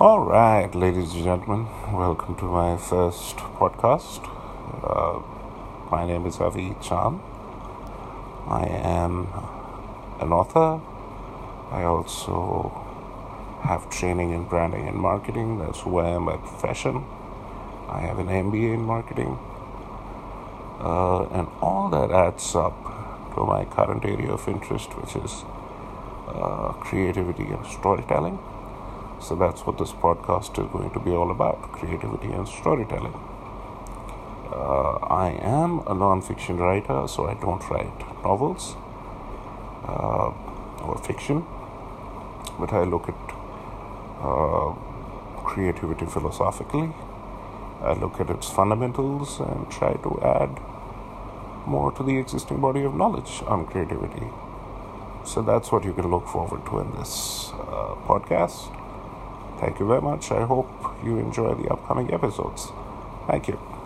All right, ladies and gentlemen, welcome to my first podcast. Uh, my name is Avi Chan. I am an author. I also have training in branding and marketing. That's who I am by profession. I have an MBA in marketing. Uh, and all that adds up to my current area of interest, which is uh, creativity and storytelling. So that's what this podcast is going to be all about creativity and storytelling. Uh, I am a non-fiction writer, so I don't write novels uh, or fiction, but I look at uh, creativity philosophically. I look at its fundamentals and try to add more to the existing body of knowledge on creativity. So that's what you can look forward to in this uh, podcast. Thank you very much. I hope you enjoy the upcoming episodes. Thank you.